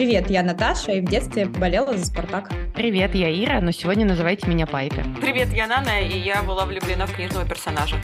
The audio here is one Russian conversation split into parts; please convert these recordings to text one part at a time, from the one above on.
Привет, я Наташа, и в детстве болела за «Спартак». Привет, я Ира, но сегодня называйте меня Пайпер. Привет, я Нана, и я была влюблена в книжного персонажа.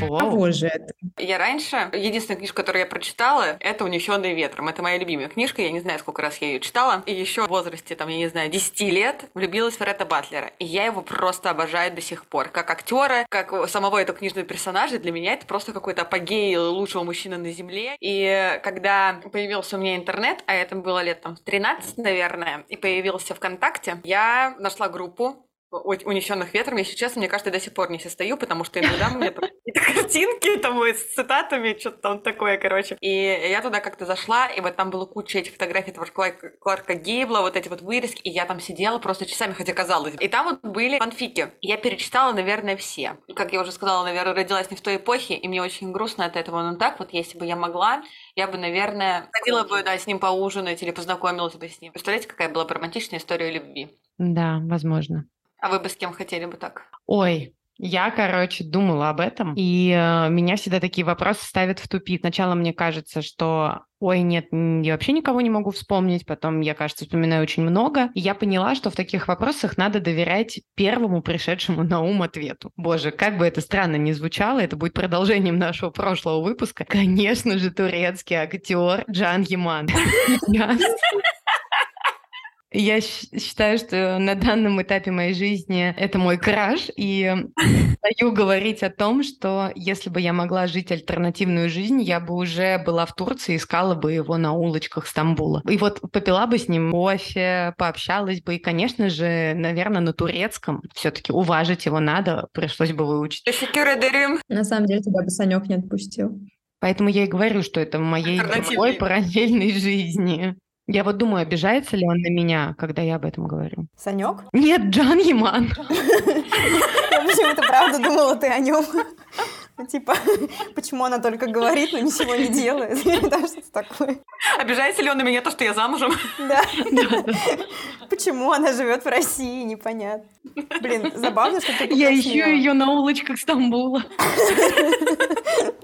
Кого же это? Я раньше, единственная книжка, которую я прочитала, это «Унесенные ветром». Это моя любимая книжка, я не знаю, сколько раз я ее читала. И еще в возрасте, там, я не знаю, 10 лет влюбилась в Ретта Батлера. И я его просто обожаю до сих пор. Как актера, как самого этого книжного персонажа, для меня это просто какой-то апогей лучшего мужчины на Земле. И когда появился у меня интернет, а это было лет там 13, наверное, и появился ВКонтакте, я нашла группу унесенных ветром, если честно, мне кажется, я до сих пор не состою, потому что иногда меня какие-то картинки там с цитатами, что-то там такое, короче. И я туда как-то зашла, и вот там было куча этих фотографий этого Кларка Гейбла, вот эти вот вырезки, и я там сидела просто часами, хотя казалось. И там вот были фанфики. Я перечитала, наверное, все. Как я уже сказала, наверное, родилась не в той эпохе, и мне очень грустно от этого. Но так вот, если бы я могла, я бы, наверное, ходила бы, да, с ним поужинать или познакомилась бы с ним. Представляете, какая была бы романтичная история любви? Да, возможно. А вы бы с кем хотели бы так? Ой, я, короче, думала об этом, и э, меня всегда такие вопросы ставят в тупик. Сначала мне кажется, что ой, нет, я вообще никого не могу вспомнить, потом я, кажется, вспоминаю очень много. И я поняла, что в таких вопросах надо доверять первому пришедшему на ум ответу. Боже, как бы это странно ни звучало, это будет продолжением нашего прошлого выпуска. Конечно же, турецкий актер Джан Яман. Я считаю, что на данном этапе моей жизни это мой краш, и стою говорить о том, что если бы я могла жить альтернативную жизнь, я бы уже была в Турции, искала бы его на улочках Стамбула. И вот попила бы с ним кофе, пообщалась бы, и, конечно же, наверное, на турецком. Все-таки уважить его надо, пришлось бы выучить. На самом деле тебя бы Санек не отпустил. Поэтому я и говорю, что это в моей другой параллельной жизни. Я вот думаю, обижается ли он на меня, когда я об этом говорю. Санек? Нет, Джан Яман. Я почему-то правда думала ты о нем. Ну, типа, почему она только говорит, но ничего не делает? Да, что-то такое. Обижается ли он на меня то, что я замужем? Да. Почему она живет в России, непонятно. Блин, забавно, что ты Я ищу ее на улочках Стамбула.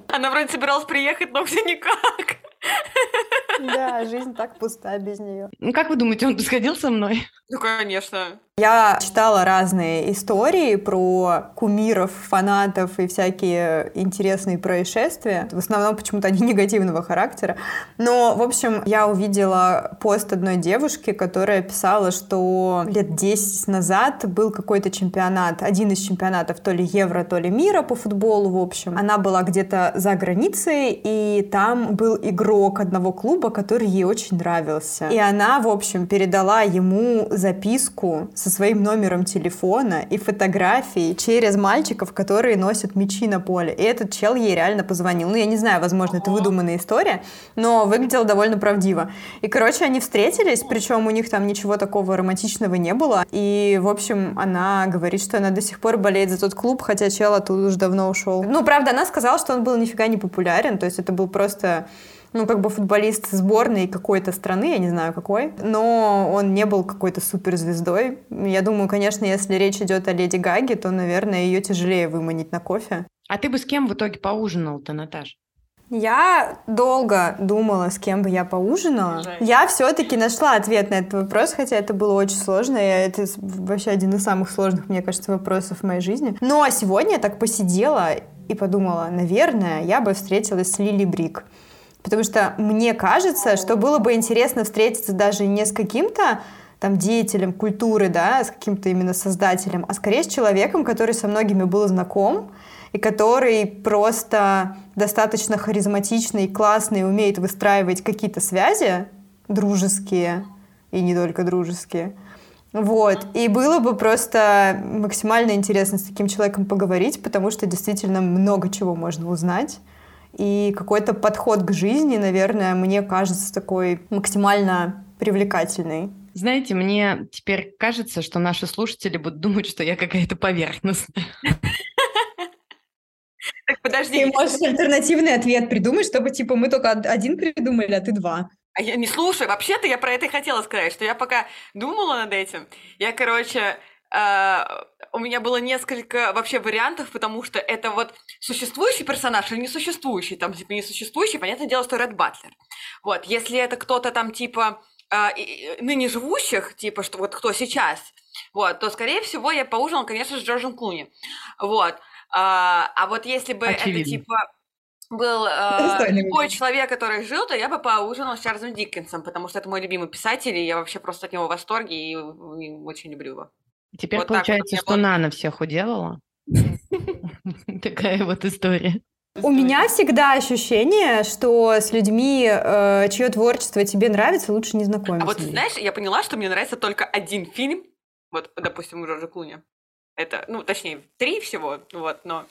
Она вроде собиралась приехать, но все никак. Да, жизнь так пуста без нее. Ну, как вы думаете, он бы сходил со мной? Ну, конечно. Я читала разные истории про кумиров, фанатов и всякие интересные происшествия. В основном почему-то они негативного характера. Но, в общем, я увидела пост одной девушки, которая писала, что лет 10 назад был какой-то чемпионат, один из чемпионатов то ли Евро, то ли мира по футболу, в общем. Она была где-то за границей, и там был игрок одного клуба, который ей очень нравился. И она, в общем, передала ему записку со своим номером телефона и фотографией через мальчиков, которые носят мечи на поле. И этот чел ей реально позвонил. Ну, я не знаю, возможно, это выдуманная история, но выглядело довольно правдиво. И, короче, они встретились, причем у них там ничего такого романтичного не было. И, в общем, она говорит, что она до сих пор болеет за тот клуб, хотя чел оттуда уже давно ушел. Ну, правда, она сказала, что он был нифига не популярен, то есть это был просто ну, как бы футболист сборной какой-то страны, я не знаю какой, но он не был какой-то суперзвездой. Я думаю, конечно, если речь идет о Леди Гаге, то, наверное, ее тяжелее выманить на кофе. А ты бы с кем в итоге поужинал-то, Наташ? Я долго думала, с кем бы я поужинала. Жаль. Я все-таки нашла ответ на этот вопрос, хотя это было очень сложно. И это вообще один из самых сложных, мне кажется, вопросов в моей жизни. Но сегодня я так посидела и подумала, наверное, я бы встретилась с Лили Брик. Потому что мне кажется, что было бы интересно встретиться даже не с каким-то там деятелем культуры, да, с каким-то именно создателем, а скорее с человеком, который со многими был знаком, и который просто достаточно харизматичный, классный, умеет выстраивать какие-то связи дружеские и не только дружеские. Вот. И было бы просто максимально интересно с таким человеком поговорить, потому что действительно много чего можно узнать. И какой-то подход к жизни, наверное, мне кажется такой максимально привлекательный. Знаете, мне теперь кажется, что наши слушатели будут думать, что я какая-то поверхностная. Так подожди. Ты можешь альтернативный ответ придумать, чтобы типа мы только один придумали, а ты два. А я не слушаю. Вообще-то я про это и хотела сказать, что я пока думала над этим. Я, короче, у меня было несколько вообще вариантов, потому что это вот существующий персонаж или несуществующий. Там, типа, несуществующий, понятное дело, что Ред Батлер. Вот, если это кто-то там, типа, э, ныне живущих, типа, что вот кто сейчас, вот, то, скорее всего, я поужинала, конечно, с Джорджем Клуни. Вот. А, а вот если бы Очевидно. это, типа, был э, любой человек, который жил, то я бы поужинала с Чарльзом Диккенсом, потому что это мой любимый писатель, и я вообще просто от него в восторге и, и очень люблю его. Теперь вот получается, вот что было... Нана всех уделала? Такая вот история. У меня всегда ощущение, что с людьми, э, чье творчество тебе нравится, лучше не знакомиться. А вот знаешь, я поняла, что мне нравится только один фильм, вот, допустим, у Джорджа Клуни. Это, ну, точнее, три всего, вот, но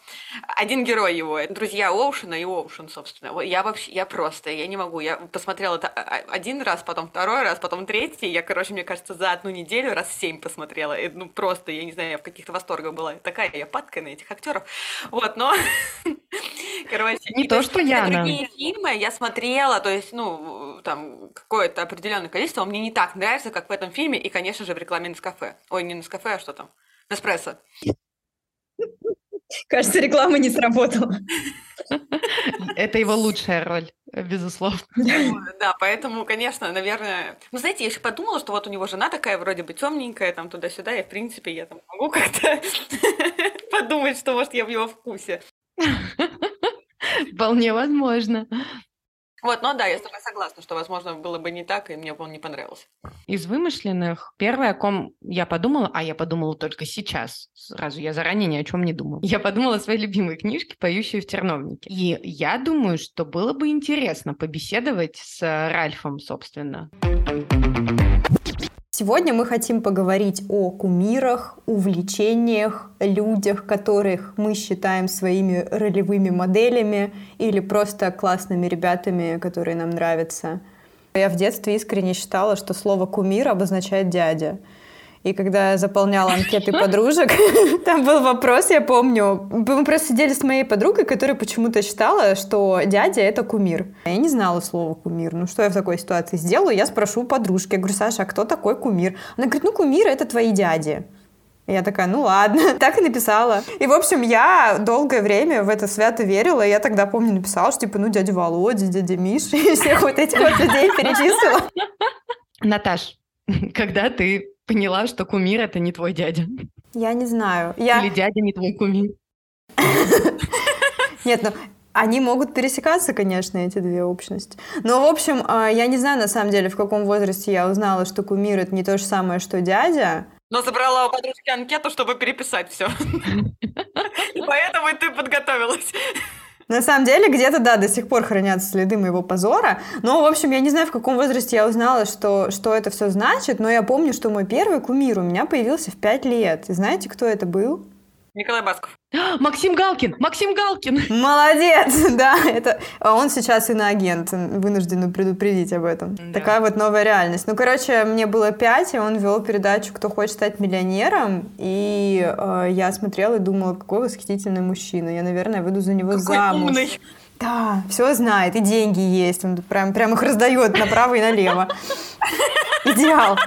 один герой его, это друзья Оушена и Оушен, собственно. Я вообще, я просто, я не могу, я посмотрела это один раз, потом второй раз, потом третий, я, короче, мне кажется, за одну неделю раз семь посмотрела, и, ну, просто, я не знаю, я в каких-то восторгах была, такая я падка на этих актеров, вот, но, короче. Не то, что я, Другие фильмы я смотрела, то есть, ну, там, какое-то определенное количество, мне не так нравится, как в этом фильме, и, конечно же, в рекламе на кафе. Ой, не на кафе, а что там? Эспрессо. Кажется, реклама не сработала. Это его лучшая роль, безусловно. Да, поэтому, конечно, наверное... Ну, знаете, я еще подумала, что вот у него жена такая вроде бы темненькая, там туда-сюда, и, в принципе, я там могу как-то подумать, что, может, я в его вкусе. Вполне возможно. Вот, ну да, я с тобой согласна, что, возможно, было бы не так, и мне бы он не понравился. Из вымышленных, первое, о ком я подумала, а я подумала только сейчас, сразу, я заранее ни о чем не думала. Я подумала о своей любимой книжке «Поющие в терновнике». И я думаю, что было бы интересно побеседовать с Ральфом, собственно. Сегодня мы хотим поговорить о кумирах, увлечениях, людях, которых мы считаем своими ролевыми моделями или просто классными ребятами, которые нам нравятся. Я в детстве искренне считала, что слово «кумир» обозначает «дядя». И когда я заполняла анкеты подружек, там был вопрос, я помню. Мы просто сидели с моей подругой, которая почему-то считала, что дядя — это кумир. Я не знала слова «кумир». Ну, что я в такой ситуации сделаю? Я спрошу подружки. Я говорю, Саша, а кто такой кумир? Она говорит, ну, кумир — это твои дяди. Я такая, ну ладно, так и написала. И, в общем, я долгое время в это свято верила. Я тогда, помню, написала, что, типа, ну, дядя Володя, дядя Миша, и всех вот этих вот людей перечислила. Наташ, когда ты поняла, что кумир это не твой дядя? Я не знаю. Я... Или дядя не твой кумир? Нет, ну они могут пересекаться, конечно, эти две общности. Но, в общем, а, я не знаю, на самом деле, в каком возрасте я узнала, что кумир — это не то же самое, что дядя. Но забрала у подружки анкету, чтобы переписать все. Поэтому ты подготовилась. На самом деле, где-то, да, до сих пор хранятся следы моего позора. Но, в общем, я не знаю, в каком возрасте я узнала, что, что это все значит, но я помню, что мой первый кумир у меня появился в пять лет. И знаете, кто это был? Николай Басков. Максим Галкин! Максим Галкин! Молодец! Да, это а он сейчас иноагент, вынужден предупредить об этом. Да. Такая вот новая реальность. Ну, короче, мне было пять, и он вел передачу «Кто хочет стать миллионером», и э, я смотрела и думала, какой восхитительный мужчина. Я, наверное, выйду за него какой замуж. Умный. Да, все знает, и деньги есть. Он прям, прям их раздает направо и налево. Идеал.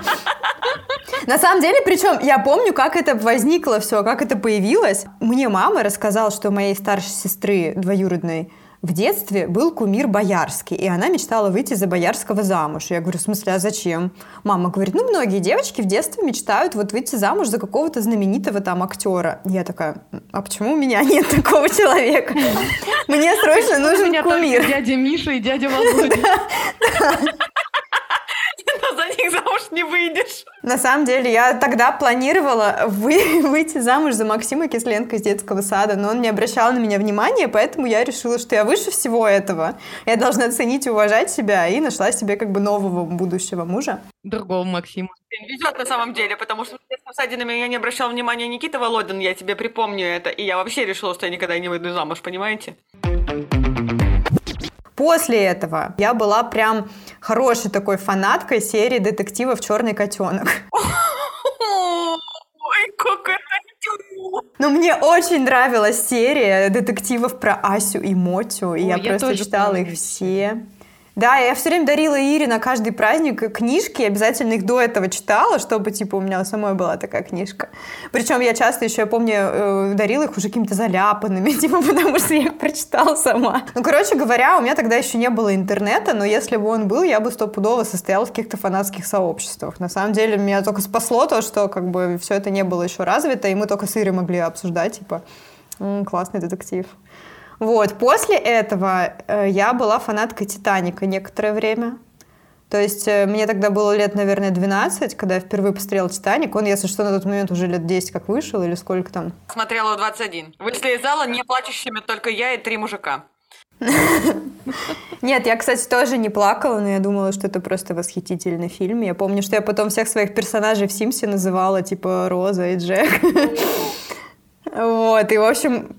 На самом деле, причем я помню, как это возникло все, как это появилось. Мне мама рассказала, что у моей старшей сестры двоюродной в детстве был кумир Боярский, и она мечтала выйти за Боярского замуж. Я говорю, в смысле, а зачем? Мама говорит, ну, многие девочки в детстве мечтают вот выйти замуж за какого-то знаменитого там актера. Я такая, а почему у меня нет такого человека? Мне срочно нужен кумир. дядя Миша и дядя Володя за них замуж не выйдешь. На самом деле, я тогда планировала вы, выйти замуж за Максима Кисленко из детского сада, но он не обращал на меня внимания, поэтому я решила, что я выше всего этого. Я должна ценить и уважать себя, и нашла себе как бы нового будущего мужа. Другого Максима. Везет на самом деле, потому что в детском саде на меня не обращал внимания Никита Володин, я тебе припомню это, и я вообще решила, что я никогда не выйду замуж, понимаете? После этого я была прям хорошей такой фанаткой серии детективов «Черный котенок». Ой, как это но мне очень нравилась серия детективов про Асю и Мотю, и Ой, я, я просто читала помню. их все. Да, я все время дарила Ире на каждый праздник книжки, обязательно их до этого читала, чтобы, типа, у меня самой была такая книжка. Причем я часто еще, я помню, э, дарила их уже какими-то заляпанными, типа, потому что я их прочитала сама. Ну, короче говоря, у меня тогда еще не было интернета, но если бы он был, я бы стопудово состояла в каких-то фанатских сообществах. На самом деле, меня только спасло то, что, как бы, все это не было еще развито, и мы только с Ирой могли обсуждать, типа, классный детектив. Вот, после этого э, я была фанаткой «Титаника» некоторое время. То есть э, мне тогда было лет, наверное, 12, когда я впервые посмотрела «Титаник». Он, если что, на тот момент уже лет 10 как вышел, или сколько там. Смотрела 21. Вышли из зала не плачущими только я и три мужика. Нет, я, кстати, тоже не плакала, но я думала, что это просто восхитительный фильм. Я помню, что я потом всех своих персонажей в Симсе называла, типа, Роза и Джек. Вот, и, в общем,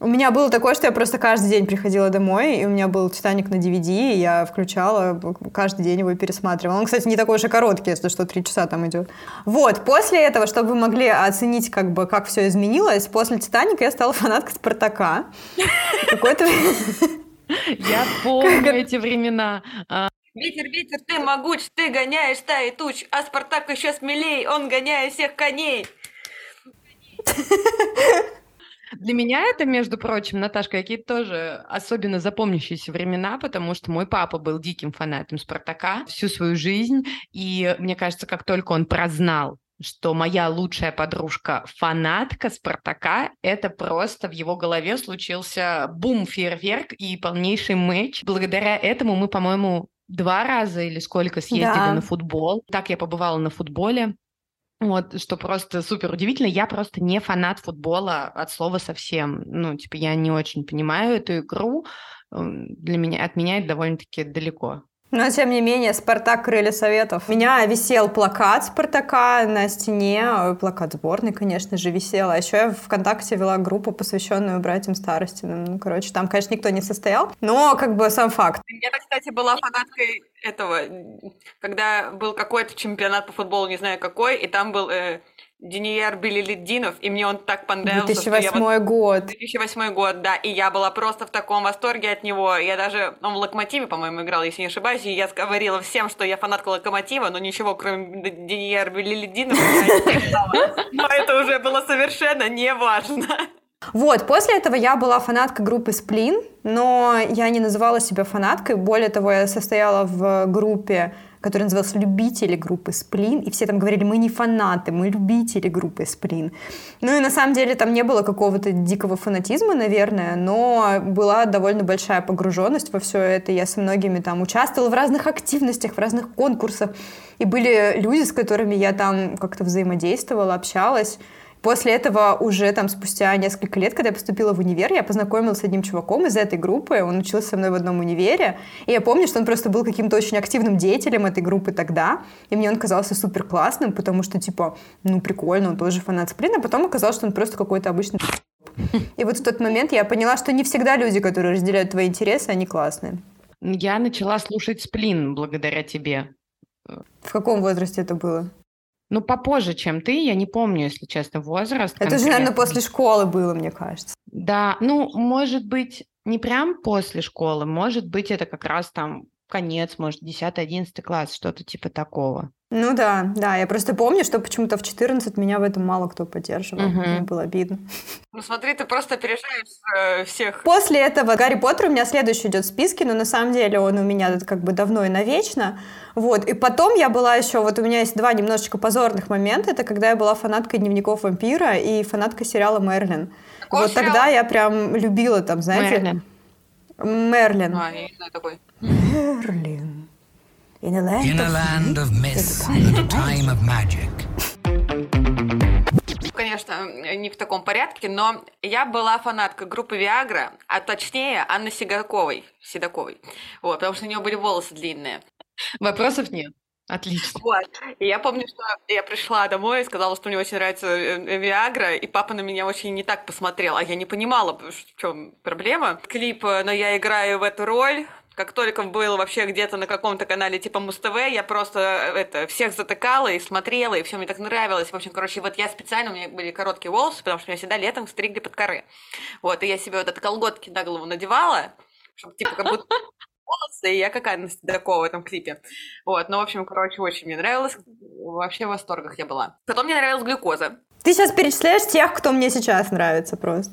у меня было такое, что я просто каждый день приходила домой, и у меня был «Титаник» на DVD, и я включала, каждый день его пересматривала. Он, кстати, не такой уж и короткий, если что, три часа там идет. Вот, после этого, чтобы вы могли оценить, как бы, как все изменилось, после «Титаника» я стала фанаткой «Спартака». Какой-то... Я помню эти времена. А, ветер, ветер, ты могуч, ты гоняешь стаи туч, а Спартак еще смелей, он гоняет всех коней. Для меня это, между прочим, Наташка, какие-то тоже особенно запомнящиеся времена, потому что мой папа был диким фанатом «Спартака» всю свою жизнь, и мне кажется, как только он прознал, что моя лучшая подружка фанатка Спартака, это просто в его голове случился бум, фейерверк и полнейший матч. Благодаря этому мы, по-моему, два раза или сколько съездили да. на футбол. Так я побывала на футболе. Вот, что просто супер удивительно. Я просто не фанат футбола от слова совсем. Ну, типа, я не очень понимаю эту игру. Для меня, от меня это довольно-таки далеко. Но, тем не менее, «Спартак. Крылья Советов». У меня висел плакат «Спартака» на стене, плакат сборной, конечно же, висел. А еще я в ВКонтакте вела группу, посвященную братьям Старостиным. Ну, короче, там, конечно, никто не состоял, но как бы сам факт. Я, кстати, была фанаткой этого, когда был какой-то чемпионат по футболу, не знаю какой, и там был... Э, Денияр Белилиддинов, и мне он так понравился. 2008 вот... год. 2008 год, да, и я была просто в таком восторге от него. Я даже, он в «Локомотиве», по-моему, играл, если не ошибаюсь, и я говорила всем, что я фанатка «Локомотива», но ничего, кроме Денияр Белилиддинова, я не. Но это уже было совершенно неважно. Вот, после этого я была фанаткой группы Сплин, но я не называла себя фанаткой. Более того, я состояла в группе который назывался «Любители группы Сплин», и все там говорили, мы не фанаты, мы любители группы Сплин. Ну и на самом деле там не было какого-то дикого фанатизма, наверное, но была довольно большая погруженность во все это. Я со многими там участвовала в разных активностях, в разных конкурсах, и были люди, с которыми я там как-то взаимодействовала, общалась. После этого уже там спустя несколько лет, когда я поступила в универ, я познакомилась с одним чуваком из этой группы, он учился со мной в одном универе, и я помню, что он просто был каким-то очень активным деятелем этой группы тогда, и мне он казался супер классным, потому что, типа, ну, прикольно, он тоже фанат Сплина, а потом оказалось, что он просто какой-то обычный и вот в тот момент я поняла, что не всегда люди, которые разделяют твои интересы, они классные. Я начала слушать сплин благодаря тебе. В каком возрасте это было? Ну, попозже, чем ты, я не помню, если честно, возраст. Это конкретно. же, наверное, после школы было, мне кажется. Да, ну, может быть, не прям после школы, может быть, это как раз там конец, может, 10-11 класс, что-то типа такого. Ну да, да, я просто помню, что почему-то в 14 меня в этом мало кто поддерживал, угу. мне было обидно. Ну смотри, ты просто опережаешь э, всех. После этого Гарри Поттер у меня следующий идет в списке, но на самом деле он у меня как бы давно и навечно. Вот, и потом я была еще, вот у меня есть два немножечко позорных момента, это когда я была фанаткой дневников вампира и фанаткой сериала Мерлин. Какого вот сериала? тогда я прям любила там, знаете... Мерлин. Мерлин. А, я не знаю такой. Мерлин. In a land, In a land of, myth and a time of magic. Конечно, не в таком порядке, но я была фанаткой группы Виагра, а точнее Анны Сигаковой, Седаковой, вот, потому что у нее были волосы длинные. Вопросов нет. Отлично. Вот. И я помню, что я пришла домой и сказала, что мне очень нравится э, Виагра, и папа на меня очень не так посмотрел, а я не понимала, в чем проблема. Клип «Но я играю в эту роль» как только был вообще где-то на каком-то канале типа Муз-ТВ, я просто э, это, всех затыкала и смотрела, и все мне так нравилось. В общем, короче, вот я специально, у меня были короткие волосы, потому что меня всегда летом стригли под коры. Вот, и я себе вот эти колготки на голову надевала, чтобы типа как будто волосы, и я как Анна Седокова в этом клипе. Вот, ну, в общем, короче, очень мне нравилось. Вообще в восторгах я была. Потом мне нравилась глюкоза. Ты сейчас перечисляешь тех, кто мне сейчас нравится просто.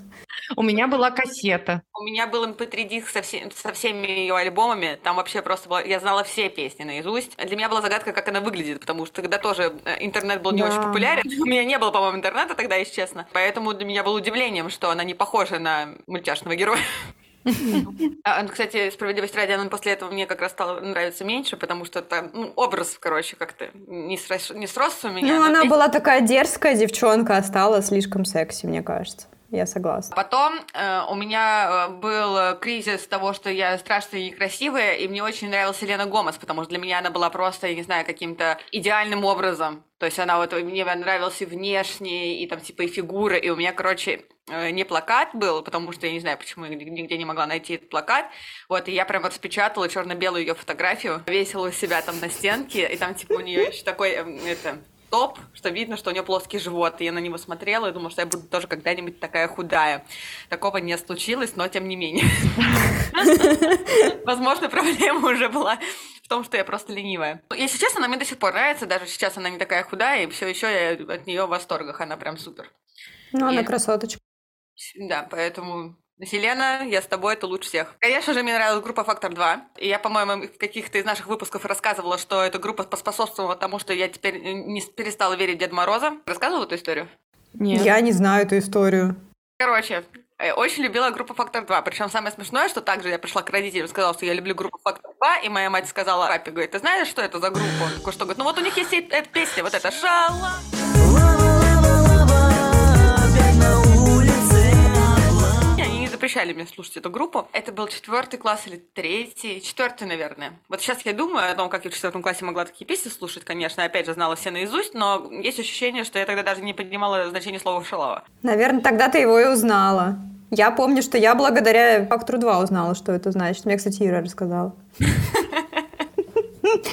У меня была кассета. У меня был mp3-диск со, все, со всеми ее альбомами. Там вообще просто было... Я знала все песни наизусть. Для меня была загадка, как она выглядит, потому что тогда тоже э, интернет был не Да. очень популярен. У меня не было, по-моему, интернета тогда, если честно. Поэтому для меня было удивлением, что она не похожа на мультяшного героя. А, Кстати, справедливость ради, она после этого мне как раз стала нравиться меньше, потому что там ну, образ, короче, как-то не, срос, не сросся у меня. Ну, она была такая дерзкая девчонка, а стала слишком секси, мне кажется. Я согласна. Потом э, у меня э, был э, кризис того, что я страшная и некрасивая, и мне очень нравилась Елена Гомес, потому что для меня она была просто, я не знаю, каким-то идеальным образом. То есть она вот мне нравилась и внешне, и там типа и фигура, и у меня, короче, э, не плакат был, потому что я не знаю, почему я нигде не могла найти этот плакат. Вот, и я прям распечатала черно-белую ее фотографию, весила у себя там на стенке, и там типа у нее еще такой, эм, это, топ, что видно, что у нее плоский живот. И я на него смотрела и думала, что я буду тоже когда-нибудь такая худая. Такого не случилось, но тем не менее. Возможно, проблема уже была в том, что я просто ленивая. Если честно, она мне до сих пор нравится, даже сейчас она не такая худая, и все еще я от нее в восторгах, она прям супер. Ну, она красоточка. Да, поэтому Селена, я с тобой, это лучше всех. Конечно же, мне нравилась группа «Фактор 2». И я, по-моему, в каких-то из наших выпусков рассказывала, что эта группа поспособствовала тому, что я теперь не перестала верить в Деда Мороза. Рассказывала эту историю? Нет. Я не знаю эту историю. Короче, э, очень любила группу «Фактор 2». Причем самое смешное, что также я пришла к родителям, сказала, что я люблю группу «Фактор 2», и моя мать сказала папе, говорит, ты знаешь, что это за группа? Он такой, что? Говорит, ну вот у них есть эта песня, вот эта «Шала». Запрещали мне слушать эту группу. Это был четвертый класс или третий, четвертый, наверное. Вот сейчас я думаю о том, как я в четвертом классе могла такие песни слушать, конечно, я опять же знала все наизусть, но есть ощущение, что я тогда даже не понимала значение слова «шалава». Наверное, тогда ты его и узнала. Я помню, что я благодаря Фактору 2 узнала, что это значит. Мне, кстати, Ира рассказала.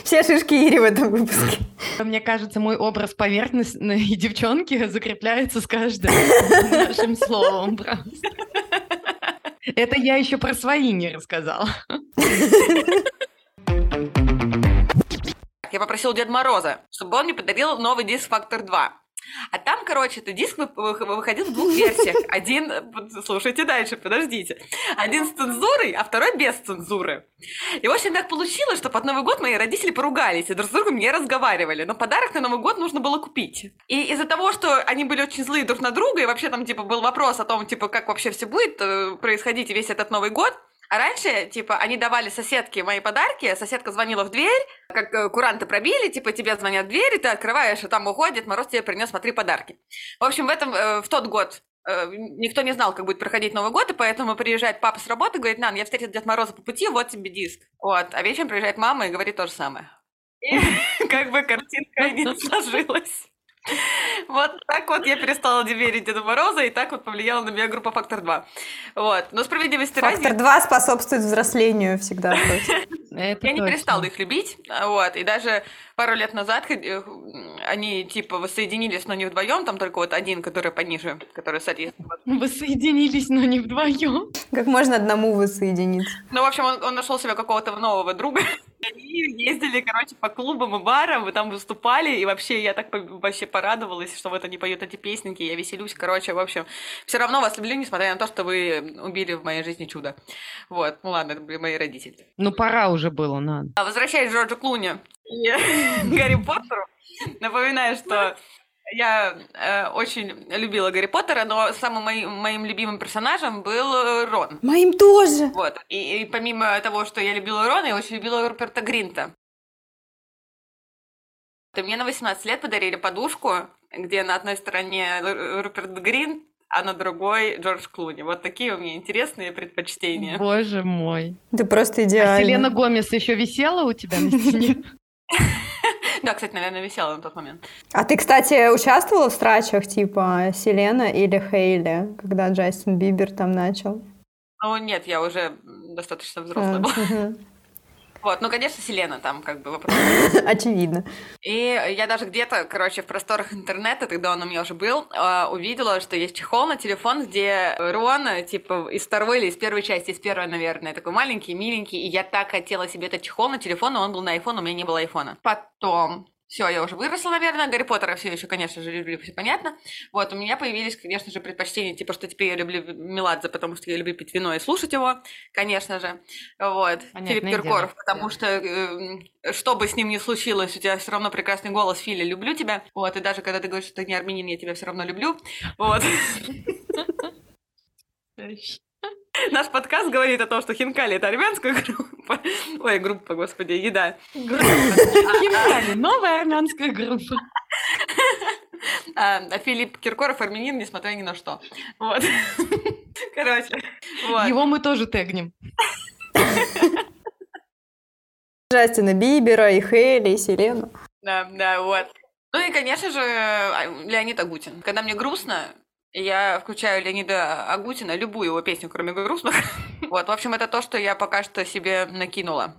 Все шишки Ири в этом выпуске. Мне кажется, мой образ поверхностной девчонки закрепляется с каждым нашим словом. просто. Это я еще про свои не рассказала. Я попросила Деда Мороза, чтобы он мне подарил новый диск «Фактор 2». А там, короче, этот диск вы- вы- выходил в двух версиях. Один, слушайте дальше, подождите. Один с цензурой, а второй без цензуры. И, в общем, так получилось, что под Новый год мои родители поругались и друг с другом не разговаривали. Но подарок на Новый год нужно было купить. И из-за того, что они были очень злые друг на друга, и вообще там, типа, был вопрос о том, типа, как вообще все будет э, происходить весь этот Новый год, а раньше, типа, они давали соседке мои подарки, соседка звонила в дверь, как э, куранты пробили, типа, тебе звонят в дверь, и ты открываешь, и там уходит, Мороз тебе принес, смотри, подарки. В общем, в этом, э, в тот год э, никто не знал, как будет проходить Новый год, и поэтому приезжает папа с работы, говорит, Нан, я встретил Дед Мороза по пути, вот тебе диск. Вот, а вечером приезжает мама и говорит то же самое. И как бы картинка не сложилась. Вот так вот я перестала верить Деду Мороза, и так вот повлияла на меня группа «Фактор 2». Вот. Но справедливости ради... Фактор 2 способствует взрослению всегда. Это Я не точно. перестала их любить, вот, и даже пару лет назад э, они, типа, воссоединились, но не вдвоем, там только вот один, который пониже, который садится. Вы соединились, но не вдвоем. Как можно одному воссоединиться? Ну, в общем, он, он нашел себе какого-то нового друга. Они ездили, короче, по клубам и барам, и там выступали, и вообще я так вообще порадовалась, что вот они поют эти песенки, я веселюсь, короче, в общем, все равно вас люблю, несмотря на то, что вы убили в моей жизни чудо. Вот, ну ладно, это были мои родители. Ну, пора уже было, надо. А возвращаясь к Джорджу Клуни и Гарри Поттеру, напоминаю, что я э, очень любила Гарри Поттера, но самым моим, моим любимым персонажем был э, Рон. Моим тоже. Вот. И, и помимо того, что я любила Рона, я очень любила Руперта Гринта. И мне на 18 лет подарили подушку, где на одной стороне Ру- Руперт Гринт, а на другой Джордж Клуни. Вот такие у меня интересные предпочтения. Боже мой. Ты просто А идеально. Селена Гомес еще висела у тебя на стене? Да, кстати, наверное, висела на тот момент. А ты, кстати, участвовала в страчах типа Селена или Хейли, когда Джастин Бибер там начал? Ну, нет, я уже достаточно взрослая А, была. Вот, ну, конечно, Селена там как бы вопрос. Очевидно. И я даже где-то, короче, в просторах интернета, тогда он у меня уже был, а, увидела, что есть чехол на телефон, где Рон, типа, из второй или из первой части, из первой, наверное, такой маленький, миленький, и я так хотела себе этот чехол на телефон, но он был на iPhone, у меня не было айфона. Потом все, я уже выросла, наверное, Гарри Поттера все еще, конечно же, люблю, все понятно. Вот, у меня появились, конечно же, предпочтения, типа, что теперь я люблю Меладзе, потому что я люблю пить вино и слушать его, конечно же. Вот, Понятное Филипп Киркоров, дело. потому что, э, что бы с ним ни случилось, у тебя все равно прекрасный голос, Филя, люблю тебя. Вот, и даже когда ты говоришь, что ты не армянин, я тебя все равно люблю. Вот. Наш подкаст говорит о том, что хинкали – это армянская группа. Ой, группа, господи, еда. Хинкали – новая армянская группа. А, а Филипп Киркоров армянин, несмотря ни на что. Вот. Короче, вот. Его мы тоже тегнем. Джастина Бибера, и Хейли, и Селену. Да, да, вот. Ну и, конечно же, Леонид Агутин. Когда мне грустно, я включаю Леонида Агутина, любую его песню, кроме грустных. Вот, в общем, это то, что я пока что себе накинула.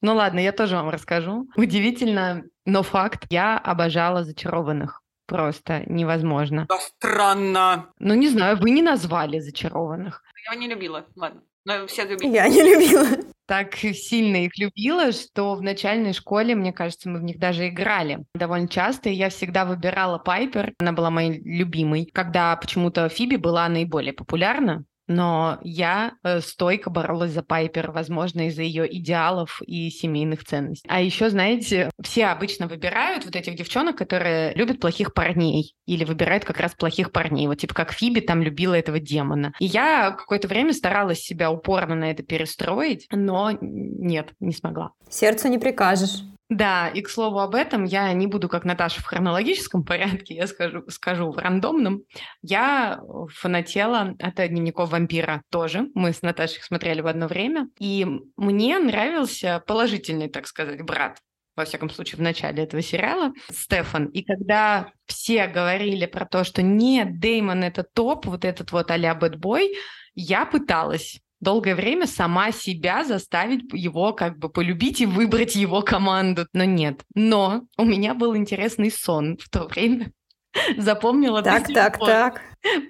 Ну ладно, я тоже вам расскажу. Удивительно, но факт. Я обожала зачарованных. Просто невозможно. Да странно. Ну, не знаю, вы не назвали зачарованных. Я его не любила, ладно. Но все любили. Я не любила так сильно их любила, что в начальной школе, мне кажется, мы в них даже играли довольно часто, и я всегда выбирала Пайпер, она была моей любимой, когда почему-то Фиби была наиболее популярна, но я э, стойко боролась за Пайпер, возможно, из-за ее идеалов и семейных ценностей. А еще, знаете, все обычно выбирают вот этих девчонок, которые любят плохих парней или выбирают как раз плохих парней. Вот типа как Фиби там любила этого демона. И я какое-то время старалась себя упорно на это перестроить, но нет, не смогла. Сердцу не прикажешь. Да, и к слову об этом, я не буду как Наташа в хронологическом порядке, я скажу, скажу в рандомном. Я фанатела от дневников вампира тоже. Мы с Наташей их смотрели в одно время. И мне нравился положительный, так сказать, брат во всяком случае, в начале этого сериала, Стефан. И когда все говорили про то, что нет, Деймон это топ, вот этот вот а-ля бэтбой, я пыталась долгое время сама себя заставить его как бы полюбить и выбрать его команду. Но нет. Но у меня был интересный сон в то время. Запомнила Так, так, так.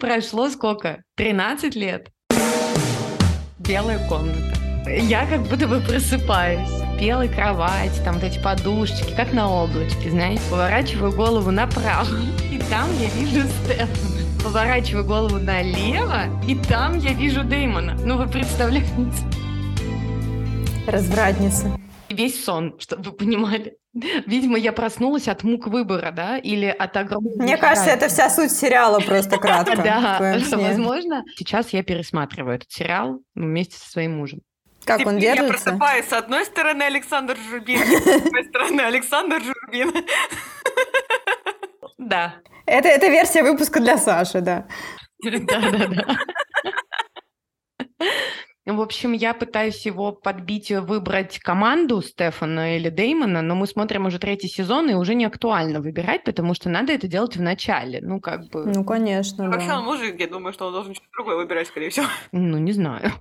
Прошло сколько? 13 лет. Белая комната. Я как будто бы просыпаюсь. Белой кровать, там вот эти подушечки, как на облачке, знаете. Поворачиваю голову направо, и там я вижу Стефана поворачиваю голову налево, и там я вижу Дэймона. Ну, вы представляете? Развратница. Весь сон, чтобы вы понимали. Видимо, я проснулась от мук выбора, да, или от огромного... Мне кажется, это вся суть сериала просто кратко. Да, возможно. Сейчас я пересматриваю этот сериал вместе со своим мужем. Как он держится? Я просыпаюсь с одной стороны Александр Журбин, с другой стороны Александр Журбин. Да. Это, это версия выпуска для Саши, да. Да-да-да. В общем, я пытаюсь его подбить, выбрать команду Стефана или Деймона, но мы смотрим уже третий сезон, и уже не актуально выбирать, потому что надо это делать в начале. Ну, как бы... Ну, конечно, Вообще да. он мужик, я думаю, что он должен что-то другое выбирать, скорее всего. Ну, не знаю.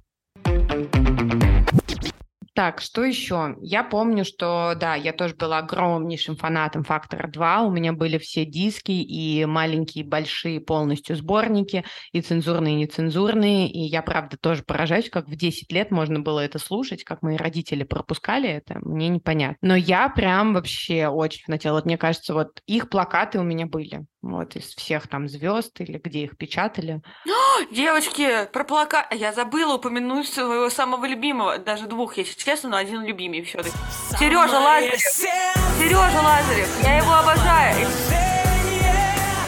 Так, что еще? Я помню, что, да, я тоже была огромнейшим фанатом «Фактора 2». У меня были все диски и маленькие, большие полностью сборники, и цензурные, и нецензурные. И я, правда, тоже поражаюсь, как в 10 лет можно было это слушать, как мои родители пропускали это, мне непонятно. Но я прям вообще очень фанатела. Вот мне кажется, вот их плакаты у меня были вот из всех там звезд или где их печатали. Девочки, про плакат. Я забыла упомянуть своего самого любимого, даже двух, если честно, но один любимый все-таки. Сережа Лазарев. Сережа Лазарев. Я его обожаю.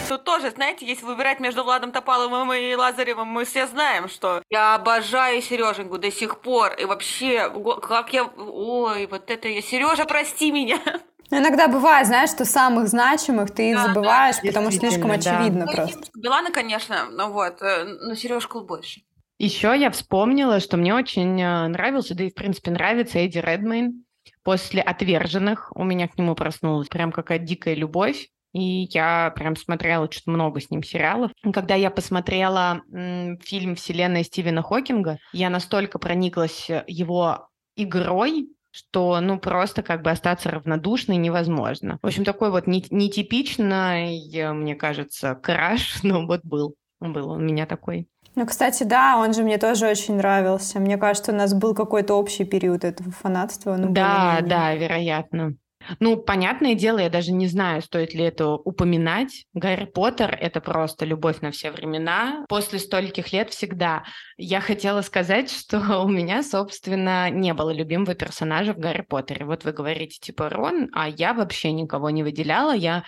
Тут тоже, знаете, если выбирать между Владом Топаловым и Лазаревым, мы все знаем, что я обожаю Сереженьку до сих пор. И вообще, как я... Ой, вот это я... Сережа, прости меня. Иногда бывает, знаешь, что самых значимых ты да, забываешь, да, потому что слишком да. очевидно ну, просто. Билана, конечно, ну вот, э, но Сережку больше. Еще я вспомнила, что мне очень э, нравился, да и в принципе нравится Эдди Редмейн. После «Отверженных» у меня к нему проснулась прям какая-то дикая любовь. и я прям смотрела что-то много с ним сериалов. Когда я посмотрела м, фильм «Вселенная» Стивена Хокинга, я настолько прониклась его игрой, что, ну, просто как бы остаться равнодушной невозможно. В общем, такой вот нетипичный, мне кажется, краш, но вот был. Был он у меня такой. Ну, кстати, да, он же мне тоже очень нравился. Мне кажется, у нас был какой-то общий период этого фанатства. Ну, да, да, вероятно. Ну, понятное дело, я даже не знаю, стоит ли это упоминать. Гарри Поттер — это просто любовь на все времена. После стольких лет всегда. Я хотела сказать, что у меня, собственно, не было любимого персонажа в Гарри Поттере. Вот вы говорите, типа, Рон, а я вообще никого не выделяла. Я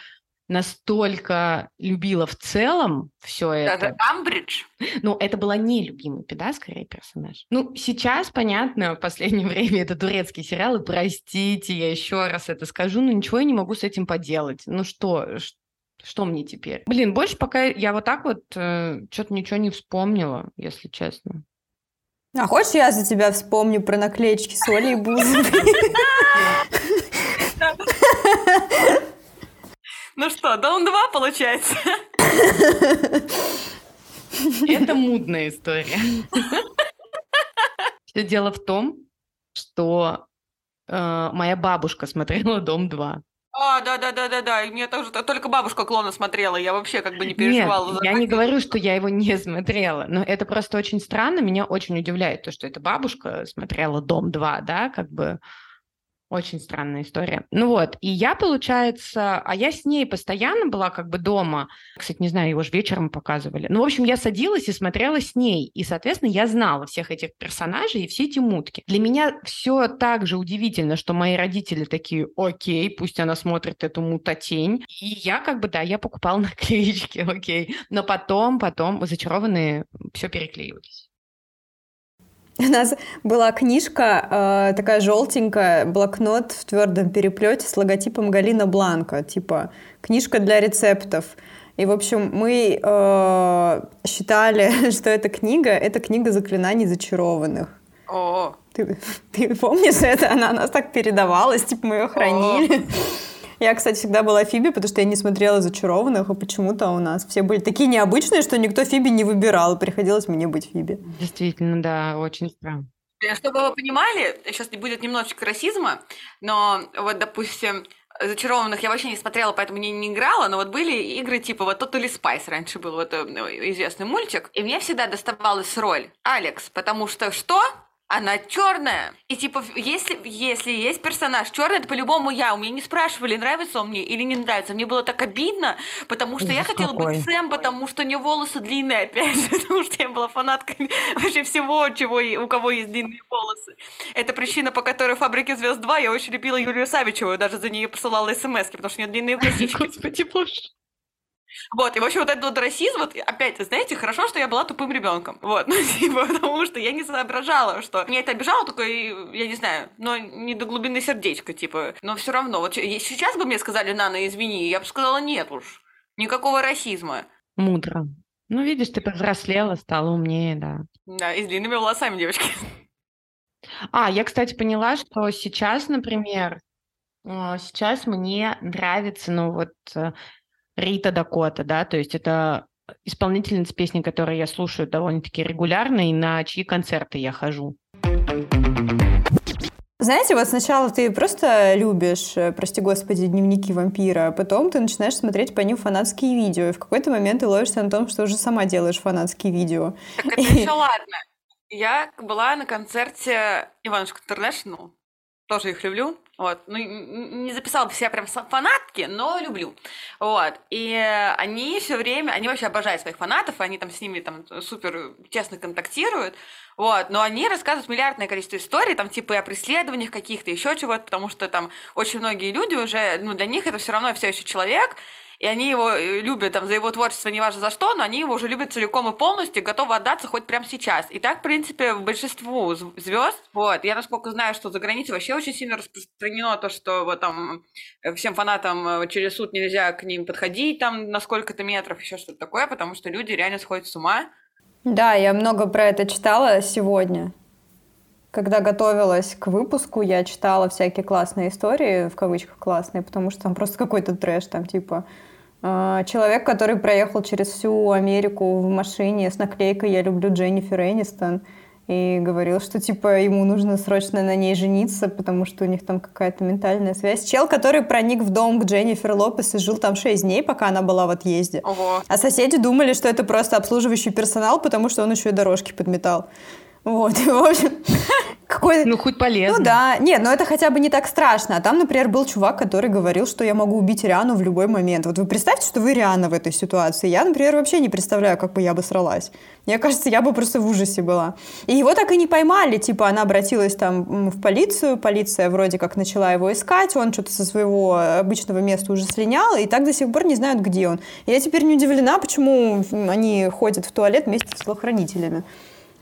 настолько любила в целом все это. Даже Амбридж? Ну, это была не любимый да, скорее, персонаж. Ну, сейчас, понятно, в последнее время это турецкий сериал, и простите, я еще раз это скажу, но ничего я не могу с этим поделать. Ну что, что мне теперь? Блин, больше пока я вот так вот э, что-то ничего не вспомнила, если честно. А хочешь, я за тебя вспомню про наклеечки с Олей Бузовой? Ну что, Дом 2 получается? Это мудная история. Все дело в том, что э, моя бабушка смотрела Дом 2. А, да, да, да, да, да. И мне тоже только бабушка клона смотрела. Я вообще как бы не переживала. Нет, я не говорю, что я его не смотрела, но это просто очень странно. Меня очень удивляет то, что эта бабушка смотрела Дом 2, да, как бы очень странная история. Ну вот, и я, получается, а я с ней постоянно была как бы дома. Кстати, не знаю, его же вечером показывали. Ну, в общем, я садилась и смотрела с ней. И, соответственно, я знала всех этих персонажей и все эти мутки. Для меня все так же удивительно, что мои родители такие, окей, пусть она смотрит эту мутатень. И я как бы, да, я покупала наклеечки, окей. Но потом, потом зачарованные все переклеивались. У нас была книжка, э, такая желтенькая, блокнот в твердом переплете с логотипом Галина Бланка, типа книжка для рецептов. И, в общем, мы э, считали, что эта книга — это книга заклинаний зачарованных. О, ты, ты помнишь это? Она у нас так передавалась, типа мы ее хранили. О. Я, кстати, всегда была Фиби, потому что я не смотрела «Зачарованных», и почему-то у нас все были такие необычные, что никто Фиби не выбирал, приходилось мне быть Фиби. Действительно, да, очень странно. Чтобы вы понимали, сейчас будет немножечко расизма, но вот, допустим, Зачарованных я вообще не смотрела, поэтому не, не играла, но вот были игры типа вот Totally Spice раньше был вот э, известный мультик, и мне всегда доставалась роль Алекс, потому что что? Она черная. И типа, если, если есть персонаж черный, это по-любому я. У меня не спрашивали, нравится он мне или не нравится. Мне было так обидно, потому что Ужас я хотела какой. быть Сэм, потому что у нее волосы длинные, опять же, потому что я была фанаткой вообще всего, чего, у кого есть длинные волосы. Это причина, по которой в «Фабрике звезд 2» я очень любила Юлию Савичеву, даже за нее посылала смс потому что у нее длинные косички. Господи боже. Вот, и вообще вот этот вот расизм, вот опять, знаете, хорошо, что я была тупым ребенком. Вот, ну, типа, потому что я не соображала, что меня это обижало, только, я не знаю, но не до глубины сердечка, типа. Но все равно, вот сейчас бы мне сказали, Нана, извини, я бы сказала, нет уж, никакого расизма. Мудро. Ну, видишь, ты повзрослела, стала умнее, да. Да, и с длинными волосами, девочки. А, я, кстати, поняла, что сейчас, например, э, сейчас мне нравится, ну вот э, Рита Дакота, да, то есть это исполнительница песни, которые я слушаю довольно-таки регулярно, и на чьи концерты я хожу. Знаете, вот сначала ты просто любишь, э, прости господи, дневники вампира, а потом ты начинаешь смотреть по ним фанатские видео, и в какой-то момент ты ловишься на том, что уже сама делаешь фанатские видео. Так это еще ладно. Я была на концерте Иванушка Интернешнл, тоже их люблю. Вот. Ну, не записала себя прям фанатки, но люблю. Вот. И они все время, они вообще обожают своих фанатов, они там с ними там супер тесно контактируют. Вот. Но они рассказывают миллиардное количество историй, там типа о преследованиях каких-то, еще чего-то, потому что там очень многие люди уже, ну, для них это все равно все еще человек, и они его э, любят там за его творчество, неважно за что, но они его уже любят целиком и полностью, готовы отдаться хоть прямо сейчас. И так, в принципе, большинству звезд, вот, я насколько знаю, что за границей вообще очень сильно распространено то, что вот там э, всем фанатам э, через суд нельзя к ним подходить там на сколько-то метров, еще что-то такое, потому что люди реально сходят с ума. Да, я много про это читала сегодня. Когда готовилась к выпуску, я читала всякие классные истории, в кавычках классные, потому что там просто какой-то трэш, там типа А, человек, который проехал через всю Америку в машине с наклейкой «Я люблю Дженнифер Энистон», и говорил, что типа ему нужно срочно на ней жениться, потому что у них там какая-то ментальная связь. Чел, который проник в дом к Дженнифер Лопес и жил там 6 дней, пока она была в отъезде. Ого. А соседи думали, что это просто обслуживающий персонал, потому что он еще и дорожки подметал. Вот, в общем, какой... Ну, хоть полезно. Ну да, нет, но это хотя бы не так страшно. А там, например, был чувак, который говорил, что я могу убить Риану в любой момент. Вот вы представьте, что вы Риана в этой ситуации. Я, например, вообще не представляю, как бы я бы сралась. Мне кажется, я бы просто в ужасе была. И его так и не поймали. Типа, она обратилась там в полицию, полиция вроде как начала его искать, он что-то со своего обычного места уже слинял, и так до сих пор не знают, где он. Я теперь не удивлена, почему они ходят в туалет вместе с телохранителями.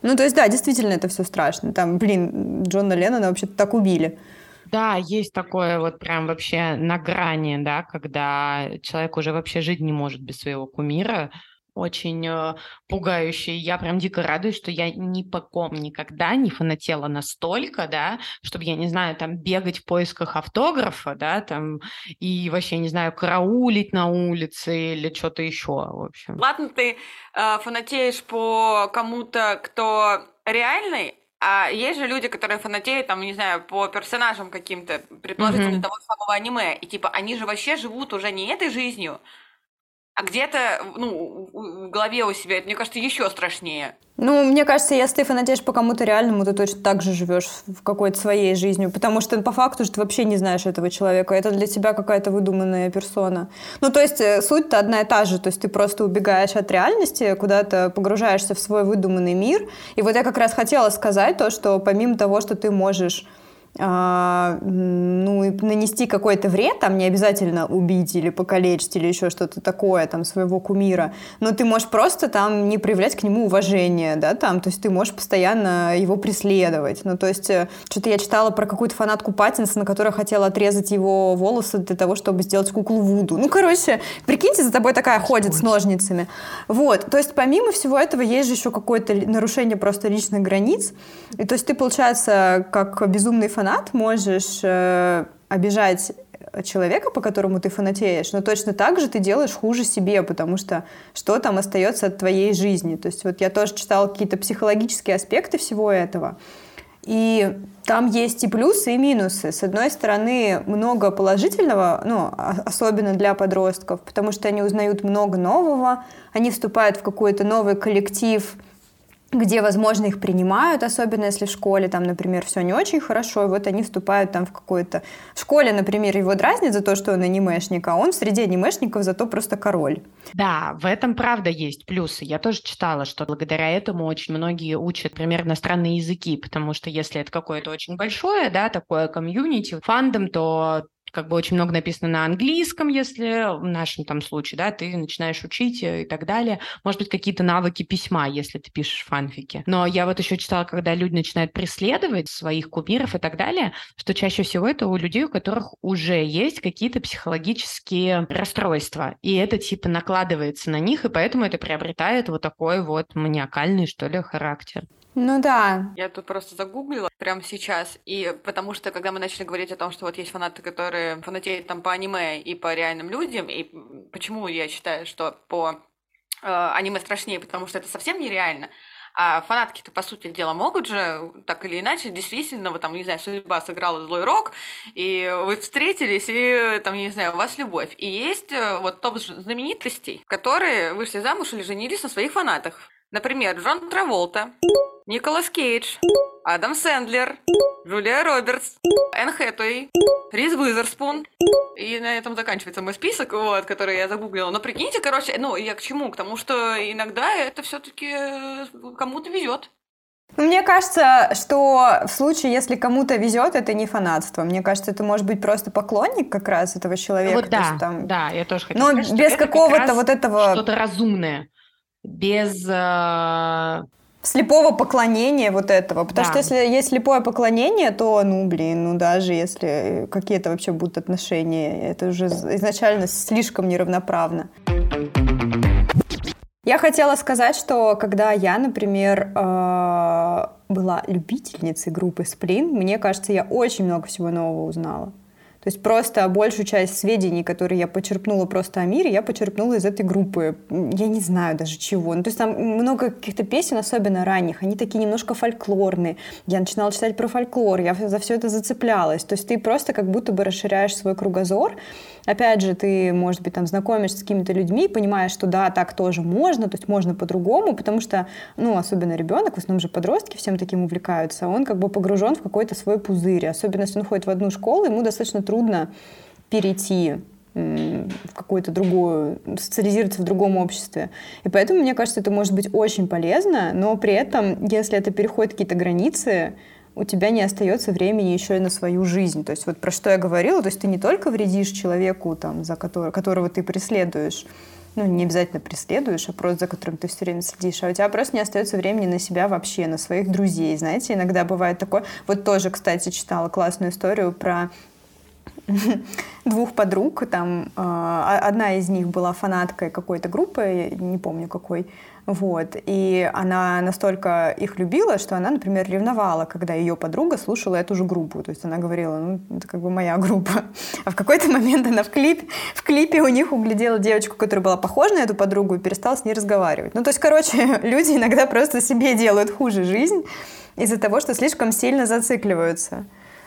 Ну, то есть, да, действительно, это все страшно. Там, блин, Джона Леннона вообще-то так убили. Да, есть такое вот прям вообще на грани, да, когда человек уже вообще жить не может без своего кумира, очень э, пугающий. Я прям дико радуюсь, что я ни по ком никогда не фанатела настолько, да, чтобы, я не знаю, там бегать в поисках автографа, да, там, и вообще, не знаю, караулить на улице или что-то еще, в общем. Ладно, ты э, фанатеешь по кому-то, кто реальный, а есть же люди, которые фанатеют, там, не знаю, по персонажам каким-то, предположительно, mm-hmm. того самого аниме, и типа они же вообще живут уже не этой жизнью, а где-то, ну, в голове у себя, это, мне кажется, еще страшнее. Ну, мне кажется, если ты фанатеешь по кому-то реальному, ты точно так же живешь в какой-то своей жизнью, потому что по факту же ты вообще не знаешь этого человека, это для тебя какая-то выдуманная персона. Ну, то есть э, суть-то одна и та же, то есть ты просто убегаешь от реальности, куда-то погружаешься в свой выдуманный мир, и вот я как раз хотела сказать то, что помимо того, что ты можешь ну, и нанести какой-то вред, там не обязательно убить или покалечить или еще что-то такое, там, своего кумира, но ты можешь просто там не проявлять к нему уважения, да, там, то есть ты можешь постоянно его преследовать, ну, то есть э, что-то я читала про какую-то фанатку Паттинсона, которая хотела отрезать его волосы для того, чтобы сделать куклу Вуду. Ну, короче, прикиньте, за тобой такая ходит с ножницами. Вот, то есть помимо всего этого есть же еще какое-то нарушение просто личных границ, и то есть ты, получается, как безумный фанат, фанат, можешь э, обижать человека, по которому ты фанатеешь, но точно так же ты делаешь хуже себе, потому что что там остается от твоей жизни. То есть вот я тоже читала какие-то психологические аспекты всего этого, и там есть и плюсы, и минусы. С одной стороны, много положительного, ну, особенно для подростков, потому что они узнают много нового, они вступают в какой-то новый коллектив, где, возможно, их принимают, особенно если в школе, там, например, все не очень хорошо, и вот они вступают там в какое-то... В школе, например, его дразнят за то, что он анимешник, а он в среде анимешников зато просто король. Да, в этом правда есть плюсы. Я тоже читала, что благодаря этому очень многие учат, например, иностранные языки, потому что если это какое-то очень большое, да, такое комьюнити, фандом, то как бы очень много написано на английском, если в нашем там случае, да, ты начинаешь учить э, и так далее. Может быть, какие-то навыки письма, если ты пишешь фанфики. Но я вот еще читала, когда люди начинают преследовать своих кумиров и так далее, что чаще всего это у людей, у которых уже есть какие-то психологические расстройства. И это типа накладывается на них, и поэтому это приобретает вот такой вот маниакальный, что ли, характер. Ну да. Я тут просто загуглила прямо сейчас, и потому что, когда мы начали говорить о том, что вот есть фанаты, которые фанатеют там по аниме и по реальным людям, и почему я считаю, что по э, аниме страшнее, потому что это совсем нереально, а фанатки-то, по сути дела, могут же, так или иначе, действительно, вот там, не знаю, судьба сыграла злой рок, и вы встретились, и там, не знаю, у вас любовь. И есть э, вот топ знаменитостей, которые вышли замуж или женились на своих фанатах. Например, Джон Траволта, Николас Кейдж, Адам Сэндлер, Джулия Робертс, Энн Хэтэуэй, Риз Уизерспун. И на этом заканчивается мой список, вот, который я загуглила. Но прикиньте, короче, ну, я к чему? К тому, что иногда это все таки э, кому-то везет. Мне кажется, что в случае, если кому-то везет, это не фанатство. Мне кажется, это может быть просто поклонник как раз этого человека. Вот да, есть, там... да, я тоже хотела Но сказать, без какого-то вот этого... Что-то разумное. Без... Э слепого поклонения вот этого. Потому да. что если есть слепое поклонение, то, ну, блин, ну, даже если какие-то вообще будут отношения, это уже изначально слишком неравноправно. Я хотела сказать, что когда я, например, э, была любительницей группы Сплин, мне кажется, я очень много всего нового узнала. То есть просто большую часть сведений, которые я почерпнула просто о мире, я почерпнула из этой группы. Я не знаю даже чего. Ну, то есть там много каких-то песен, особенно ранних, они такие немножко фольклорные. Я начинала читать про фольклор, я за все это зацеплялась. То есть ты просто как будто бы расширяешь свой кругозор. Опять же, ты, может быть, там знакомишься с какими-то людьми, понимаешь, что да, так тоже можно, то есть можно по-другому, потому что, ну, особенно ребенок, в основном же подростки всем таким увлекаются, он как бы погружен в какой-то свой пузырь. Особенно если он ходит в одну школу, ему достаточно трудно перейти в какую-то другую, социализироваться в другом обществе. И поэтому, мне кажется, это может быть очень полезно, но при этом, если это переходит какие-то границы, у тебя не остается времени еще и на свою жизнь. То есть вот про что я говорила, то есть ты не только вредишь человеку, там, за который, которого ты преследуешь, ну, не обязательно преследуешь, а просто за которым ты все время следишь, а у тебя просто не остается времени на себя вообще, на своих друзей, знаете, иногда бывает такое. Вот тоже, кстати, читала классную историю про двух подруг, там э, одна из них была фанаткой какой-то группы, не помню какой, вот. И она настолько их любила, что она, например, ревновала, когда ее подруга слушала эту же группу. То есть она говорила, ну, это как бы моя группа. А в какой-то момент она в, клип, в клипе у них углядела девочку, которая была похожа на эту подругу, и перестала с ней разговаривать. Ну, то есть, короче, люди иногда просто себе делают хуже жизнь из-за того, что слишком сильно зацикливаются.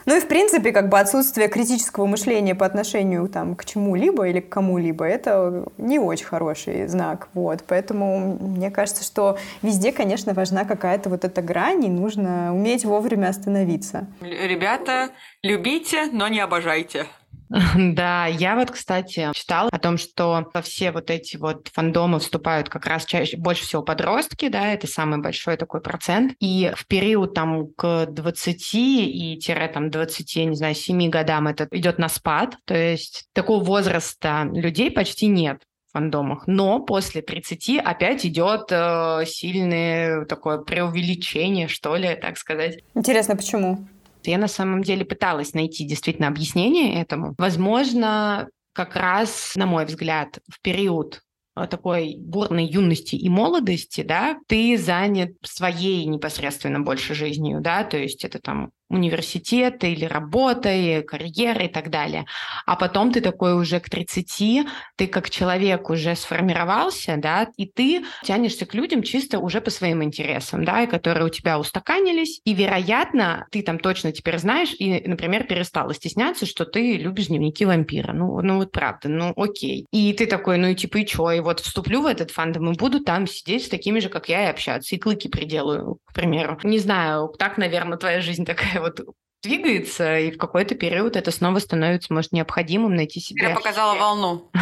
Ну и, в принципе, как бы отсутствие критического мышления по отношению там, к чему-либо или к кому-либо, это не очень хороший знак. Вот. Поэтому мне кажется, что везде, конечно, важна какая-то вот эта грань, и нужно уметь вовремя остановиться. Ребята, любите, но не обожайте. Да, я вот, кстати, читала о том, что все вот эти вот фандомы вступают как раз чаще, больше всего подростки, да, это самый большой такой процент. И в период там к 20 и тире там 20, не знаю, 7 годам это идет на спад, то есть такого возраста людей почти нет фандомах. Но после 30 опять идет э, сильное такое преувеличение, что ли, так сказать. Интересно, почему? Я на самом деле пыталась найти действительно объяснение этому. Возможно, как раз, на мой взгляд, в период э, такой бурной юности и молодости, да, ты занят своей непосредственно больше жизнью, да, то есть это там университета или работой, карьеры и так далее. А потом ты такой уже к 30, ты как человек уже сформировался, да, и ты тянешься к людям чисто уже по своим интересам, да, и которые у тебя устаканились, и, вероятно, ты там точно теперь знаешь и, например, перестала стесняться, что ты любишь дневники вампира. Ну, ну вот правда, ну окей. И ты такой, ну и типа и чё, и вот вступлю в этот фандом и буду там сидеть с такими же, как я, и общаться, и клыки приделаю, к примеру. Не знаю, так, наверное, твоя жизнь такая вот двигается, и в какой-то период это снова становится, может, необходимым найти себя. Я показала волну.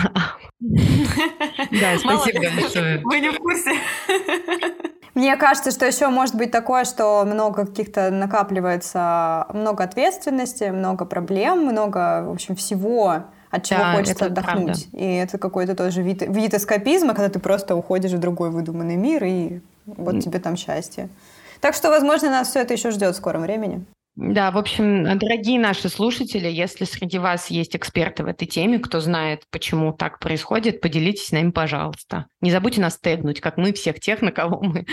Да, спасибо большое. Вы не в курсе. Мне кажется, что еще может быть такое, что много каких-то накапливается, много ответственности, много проблем, много, в общем, всего, от чего да, хочется отдохнуть. Правда. И это какой-то тоже вид, вид эскапизма, когда ты просто уходишь в другой выдуманный мир, и вот тебе там счастье. Так что, возможно, нас все это еще ждет в скором времени. Да, в общем, дорогие наши слушатели, если среди вас есть эксперты в этой теме, кто знает, почему так происходит, поделитесь с нами, пожалуйста. Не забудьте нас тегнуть, как мы всех тех, на кого мы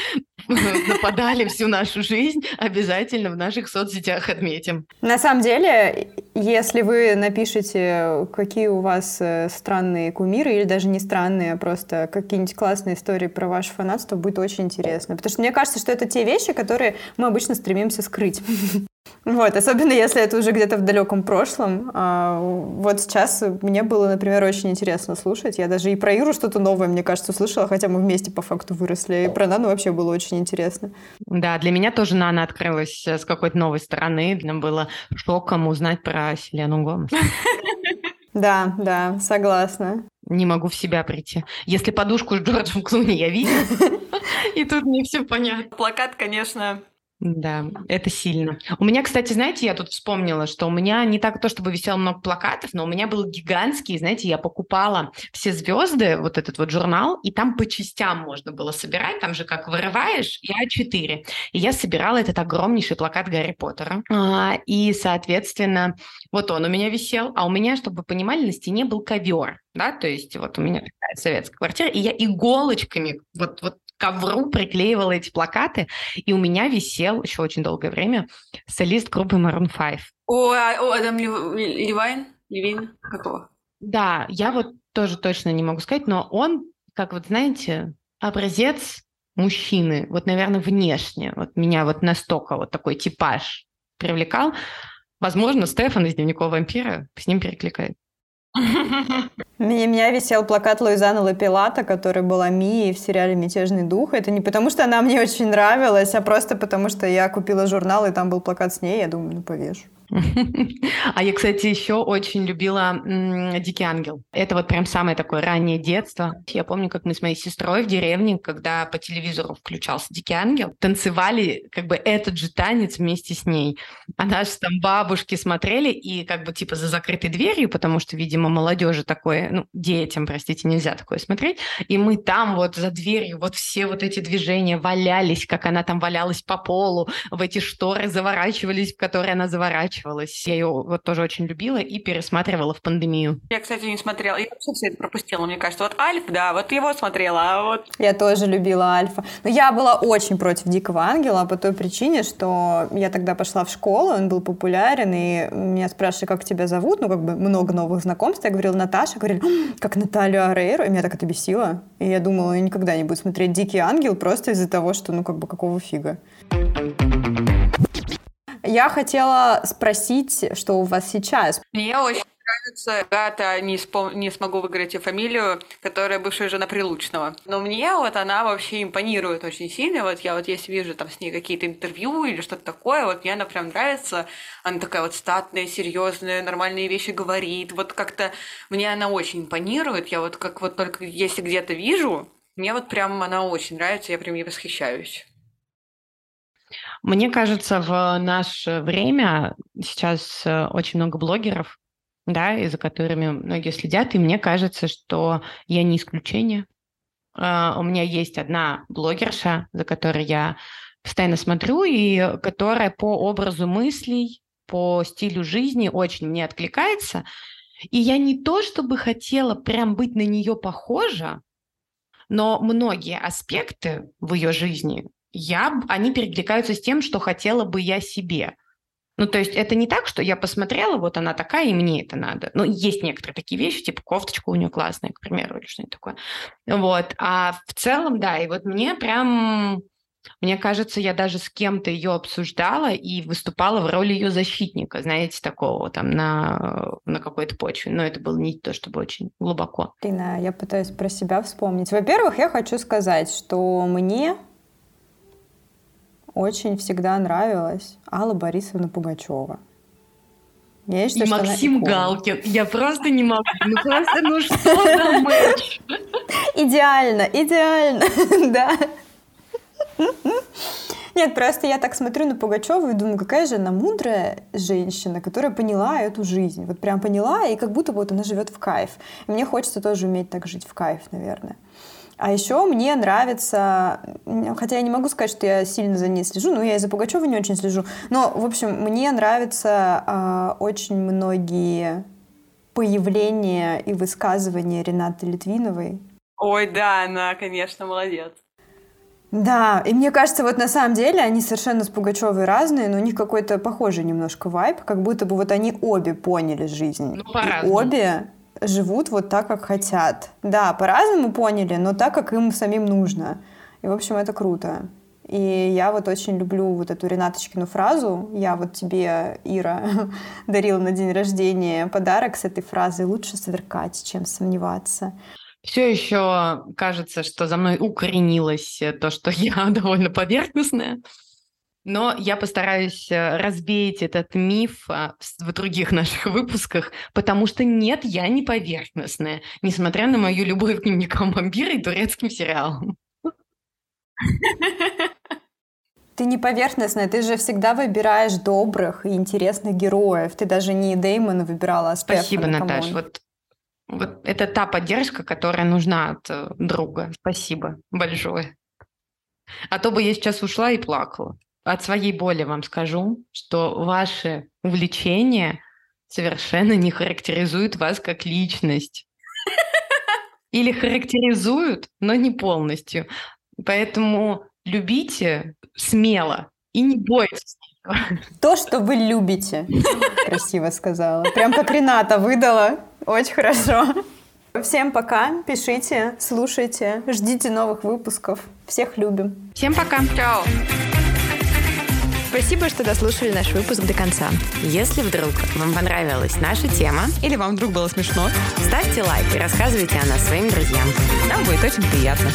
нападали всю нашу жизнь, обязательно в наших соцсетях отметим. На самом деле, если вы напишете, какие у вас э, странные кумиры, или даже не странные, а просто какие-нибудь классные истории про ваше фанатство, будет очень интересно. Потому что мне кажется, что это те вещи, которые мы обычно стремимся скрыть. Вот, особенно если это уже где-то в далеком прошлом. А, вот сейчас мне было, например, очень интересно слушать. Я даже и про Иру что-то новое, мне кажется, услышала, хотя мы вместе по факту выросли. И про Нану вообще было очень интересно. Да, для меня тоже Нана открылась с какой-то новой стороны. Нам было шоком узнать про Селену Гомес. Да, да, согласна. Не могу в себя прийти. Если подушку с Джорджем Клуни я видела, и тут мне все понятно. Плакат, конечно, да, это сильно. У меня, кстати, знаете, я тут вспомнила, что у меня не так то, чтобы висело много плакатов, но у меня был гигантский, знаете, я покупала все звезды, вот этот вот журнал, и там по частям можно было собирать, там же как вырываешь, я А4. И я собирала этот огромнейший плакат Гарри Поттера. А, и, соответственно, вот он у меня висел, а у меня, чтобы вы понимали, на стене был ковер, да, то есть вот у меня такая советская квартира, и я иголочками вот, вот ковру приклеивала эти плакаты, и у меня висел еще очень долгое время солист группы Maroon 5. О, а, о Адам Ливайн? Левин? Какого? Да, я вот тоже точно не могу сказать, но он, как вот знаете, образец мужчины, вот, наверное, внешне, вот меня вот настолько вот такой типаж привлекал. Возможно, Стефан из «Дневников вампира» с ним перекликает. У меня висел плакат Луизаны Лапилата, который была Мией в сериале «Мятежный дух». Это не потому, что она мне очень нравилась, а просто потому, что я купила журнал, и там был плакат с ней. Я думаю, ну, повешу. А я, кстати, еще очень любила «Дикий ангел». Это вот прям самое такое раннее детство. Я помню, как мы с моей сестрой в деревне, когда по телевизору включался «Дикий ангел», танцевали как бы этот же танец вместе с ней. А наши там бабушки смотрели и как бы типа за закрытой дверью, потому что, видимо, молодежи такое, ну, детям, простите, нельзя такое смотреть. И мы там вот за дверью, вот все вот эти движения валялись, как она там валялась по полу, в эти шторы заворачивались, в которые она заворачивалась заморачивалась. Я ее вот тоже очень любила и пересматривала в пандемию. Я, кстати, не смотрела. Я вообще все это пропустила. Мне кажется, вот Альф, да, вот его смотрела, а вот... Я тоже любила Альфа. Но я была очень против Дикого Ангела по той причине, что я тогда пошла в школу, он был популярен, и меня спрашивали, как тебя зовут, ну, как бы много новых знакомств. Я говорила Наташа, говорили, как Наталью Арейру, и меня так это бесило. И я думала, я никогда не буду смотреть Дикий Ангел просто из-за того, что, ну, как бы, какого фига. Я хотела спросить, что у вас сейчас. Мне очень нравится, Гата, не, спом... не смогу выговорить ее фамилию, которая бывшая жена Прилучного. Но мне вот она вообще импонирует очень сильно. Вот я вот если вижу там с ней какие-то интервью или что-то такое, вот мне она прям нравится. Она такая вот статная, серьезная, нормальные вещи говорит. Вот как-то мне она очень импонирует. Я вот как вот только если где-то вижу, мне вот прям она очень нравится, я прям ей восхищаюсь. Мне кажется, в наше время сейчас э, очень много блогеров, да, и за которыми многие следят, и мне кажется, что я не исключение. Uh, у меня есть одна блогерша, за которой я постоянно смотрю, и которая по образу мыслей, по стилю жизни очень мне откликается. И я не то, чтобы хотела прям быть на нее похожа, но многие аспекты в ее жизни я, они перекликаются с тем, что хотела бы я себе. Ну, то есть это не так, что я посмотрела, вот она такая, и мне это надо. Ну, есть некоторые такие вещи, типа кофточка у нее классная, к примеру, или что-нибудь такое. Вот. А в целом, да, и вот мне прям... Мне кажется, я даже с кем-то ее обсуждала и выступала в роли ее защитника, знаете, такого там на, на какой-то почве. Но это было не то, чтобы очень глубоко. Рина, я пытаюсь про себя вспомнить. Во-первых, я хочу сказать, что мне очень всегда нравилась Алла Борисовна Пугачева. Я считаю, и Максим Галкин. Я просто не могу. Ну просто, ну что за матч? Идеально, идеально, да. Нет, просто я так смотрю на Пугачеву и думаю, какая же она мудрая женщина, которая поняла эту жизнь. Вот прям поняла, и как будто вот она живет в кайф. И мне хочется тоже уметь так жить в кайф, наверное. А еще мне нравится, хотя я не могу сказать, что я сильно за ней слежу, но я и за Пугачевой не очень слежу. Но, в общем, мне нравятся э, очень многие появления и высказывания Ренаты Литвиновой. Ой, да, она, конечно, молодец. Да, и мне кажется, вот на самом деле они совершенно с Пугачевой разные, но у них какой-то похожий немножко вайб, как будто бы вот они обе поняли жизнь. Ну, и обе живут вот так, как хотят. Да, по-разному поняли, но так, как им самим нужно. И, в общем, это круто. И я вот очень люблю вот эту Ренаточкину фразу. Я вот тебе, Ира, дарила на день рождения подарок с этой фразой «Лучше сверкать, чем сомневаться». Все еще кажется, что за мной укоренилось то, что я довольно поверхностная. Но я постараюсь э, разбить этот миф а, в других наших выпусках, потому что нет, я не поверхностная, несмотря на мою любовь к дневникам вампира и турецким сериалам. Ты не поверхностная, ты же всегда выбираешь добрых и интересных героев. Ты даже не Деймона выбирала, а Спасибо, Наташ. Вот, вот это та поддержка, которая нужна от э, друга. Спасибо большое. А то бы я сейчас ушла и плакала от своей боли вам скажу, что ваши увлечения совершенно не характеризуют вас как личность. Или характеризуют, но не полностью. Поэтому любите смело и не бойтесь. То, что вы любите. Красиво сказала. Прям как Рената выдала. Очень хорошо. Всем пока. Пишите, слушайте, ждите новых выпусков. Всех любим. Всем пока. Чао. Спасибо, что дослушали наш выпуск до конца. Если вдруг вам понравилась наша тема, Или вам вдруг было смешно, ставьте лайк и рассказывайте о нас своим друзьям. нам будет очень приятно.